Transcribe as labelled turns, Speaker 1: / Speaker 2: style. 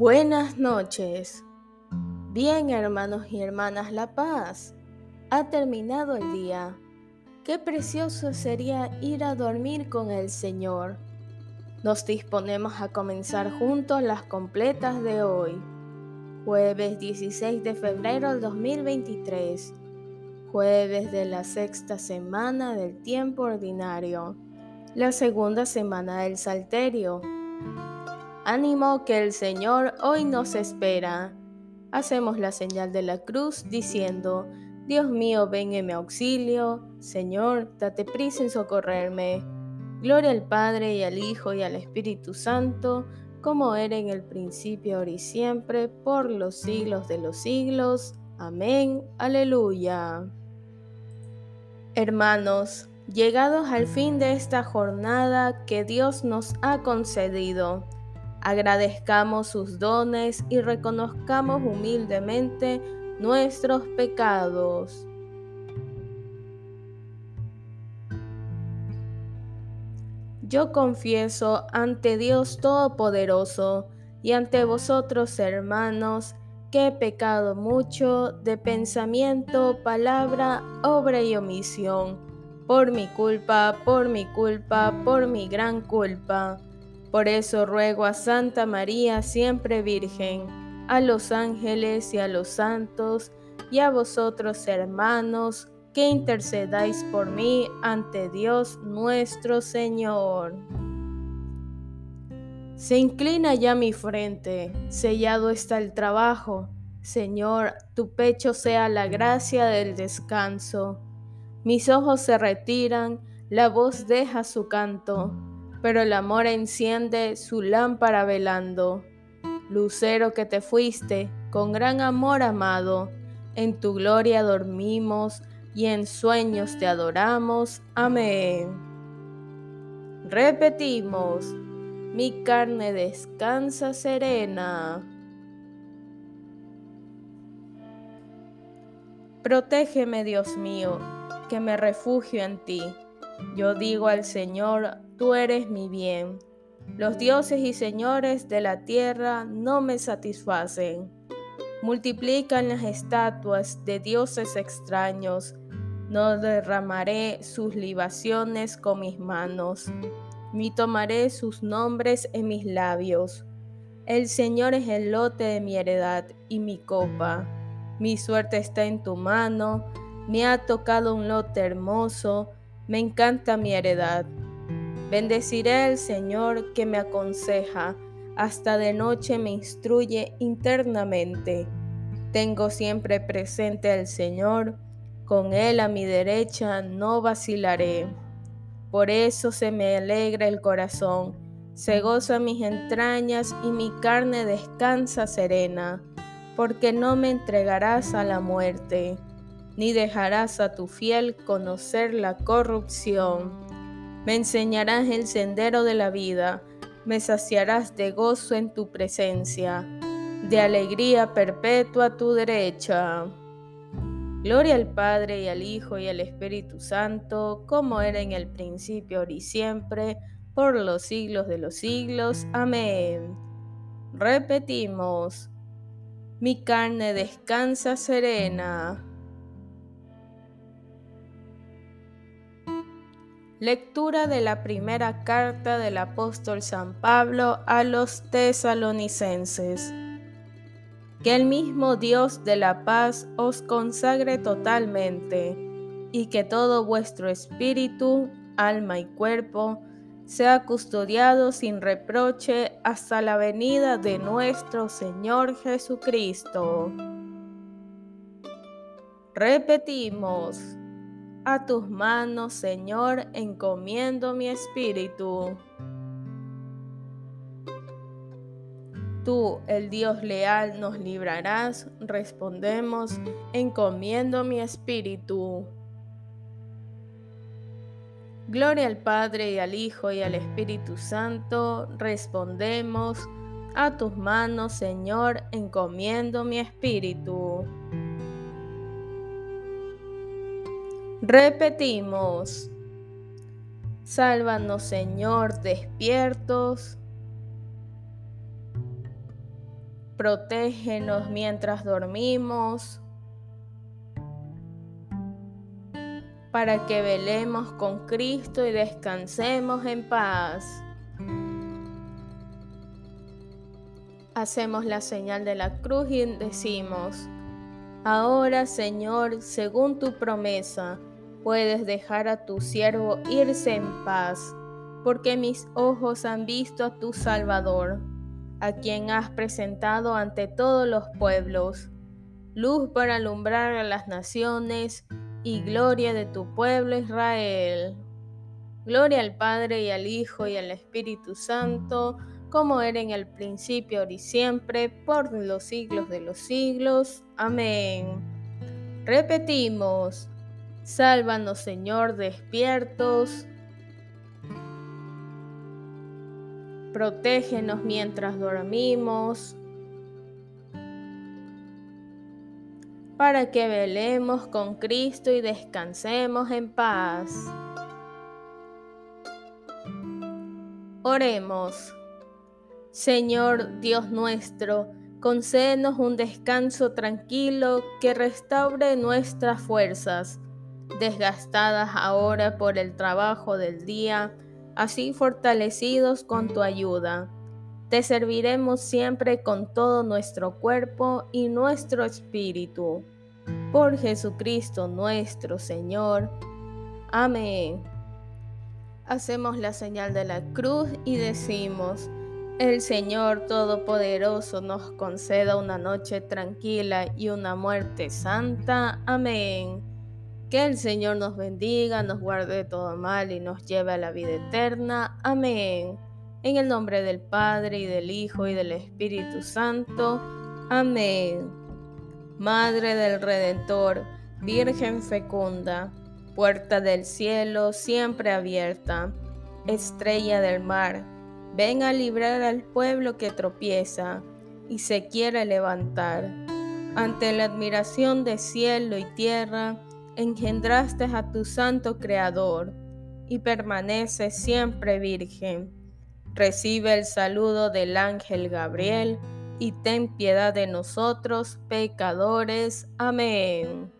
Speaker 1: Buenas noches. Bien, hermanos y hermanas La Paz. Ha terminado el día. Qué precioso sería ir a dormir con el Señor. Nos disponemos a comenzar juntos las completas de hoy. Jueves 16 de febrero del 2023. Jueves de la sexta semana del tiempo ordinario. La segunda semana del Salterio. Ánimo que el Señor hoy nos espera. Hacemos la señal de la cruz diciendo, Dios mío, ven en mi auxilio. Señor, date prisa en socorrerme. Gloria al Padre y al Hijo y al Espíritu Santo, como era en el principio, ahora y siempre, por los siglos de los siglos. Amén. Aleluya. Hermanos, llegados al fin de esta jornada que Dios nos ha concedido, agradezcamos sus dones y reconozcamos humildemente nuestros pecados. Yo confieso ante Dios Todopoderoso y ante vosotros, hermanos, que he pecado mucho de pensamiento, palabra, obra y omisión, por mi culpa, por mi culpa, por mi gran culpa. Por eso ruego a Santa María, siempre Virgen, a los ángeles y a los santos, y a vosotros hermanos, que intercedáis por mí ante Dios nuestro Señor. Se inclina ya mi frente, sellado está el trabajo. Señor, tu pecho sea la gracia del descanso. Mis ojos se retiran, la voz deja su canto pero el amor enciende su lámpara velando. Lucero que te fuiste, con gran amor amado, en tu gloria dormimos y en sueños te adoramos. Amén. Repetimos, mi carne descansa serena. Protégeme, Dios mío, que me refugio en ti. Yo digo al Señor, tú eres mi bien. Los dioses y señores de la tierra no me satisfacen. Multiplican las estatuas de dioses extraños. No derramaré sus libaciones con mis manos, ni tomaré sus nombres en mis labios. El Señor es el lote de mi heredad y mi copa. Mi suerte está en tu mano, me ha tocado un lote hermoso me encanta mi heredad. Bendeciré al Señor que me aconseja, hasta de noche me instruye internamente. Tengo siempre presente al Señor, con Él a mi derecha no vacilaré. Por eso se me alegra el corazón, se goza mis entrañas y mi carne descansa serena, porque no me entregarás a la muerte ni dejarás a tu fiel conocer la corrupción. Me enseñarás el sendero de la vida, me saciarás de gozo en tu presencia, de alegría perpetua a tu derecha. Gloria al Padre y al Hijo y al Espíritu Santo, como era en el principio, ahora y siempre, por los siglos de los siglos. Amén. Repetimos, mi carne descansa serena Lectura de la primera carta del apóstol San Pablo a los tesalonicenses. Que el mismo Dios de la paz os consagre totalmente, y que todo vuestro espíritu, alma y cuerpo sea custodiado sin reproche hasta la venida de nuestro Señor Jesucristo. Repetimos a tus manos, Señor, encomiendo mi espíritu. Tú, el Dios leal, nos librarás. Respondemos, encomiendo mi espíritu. Gloria al Padre y al Hijo y al Espíritu Santo. Respondemos, a tus manos, Señor, encomiendo mi espíritu. Repetimos, sálvanos Señor despiertos. protégenos mientras dormimos, para que velemos con Cristo y descansemos en paz. Hacemos la señal de la cruz y decimos, Ahora Señor, según tu promesa, puedes dejar a tu siervo irse en paz, porque mis ojos han visto a tu Salvador, a quien has presentado ante todos los pueblos, luz para alumbrar a las naciones y gloria de tu pueblo Israel. Gloria al Padre y al Hijo y al Espíritu Santo, como era en el principio, ahora y siempre, por los siglos de los siglos. Amén. Repetimos, sálvanos Señor despiertos, protégenos mientras dormimos, para que velemos con Cristo y descansemos en paz. Oremos. Señor Dios nuestro, concédenos un descanso tranquilo que restaure nuestras fuerzas, desgastadas ahora por el trabajo del día, así fortalecidos con tu ayuda. Te serviremos siempre con todo nuestro cuerpo y nuestro espíritu. Por Jesucristo nuestro Señor. Amén. Hacemos la señal de la cruz y decimos, el Señor Todopoderoso nos conceda una noche tranquila y una muerte santa. Amén. Que el Señor nos bendiga, nos guarde de todo mal y nos lleve a la vida eterna. Amén. En el nombre del Padre y del Hijo y del Espíritu Santo. Amén. Madre del Redentor, Virgen fecunda, puerta del cielo siempre abierta, estrella del mar Ven a librar al pueblo que tropieza y se quiere levantar. Ante la admiración de cielo y tierra, engendraste a tu santo Creador y permanece siempre virgen. Recibe el saludo del ángel Gabriel y ten piedad de nosotros pecadores. Amén.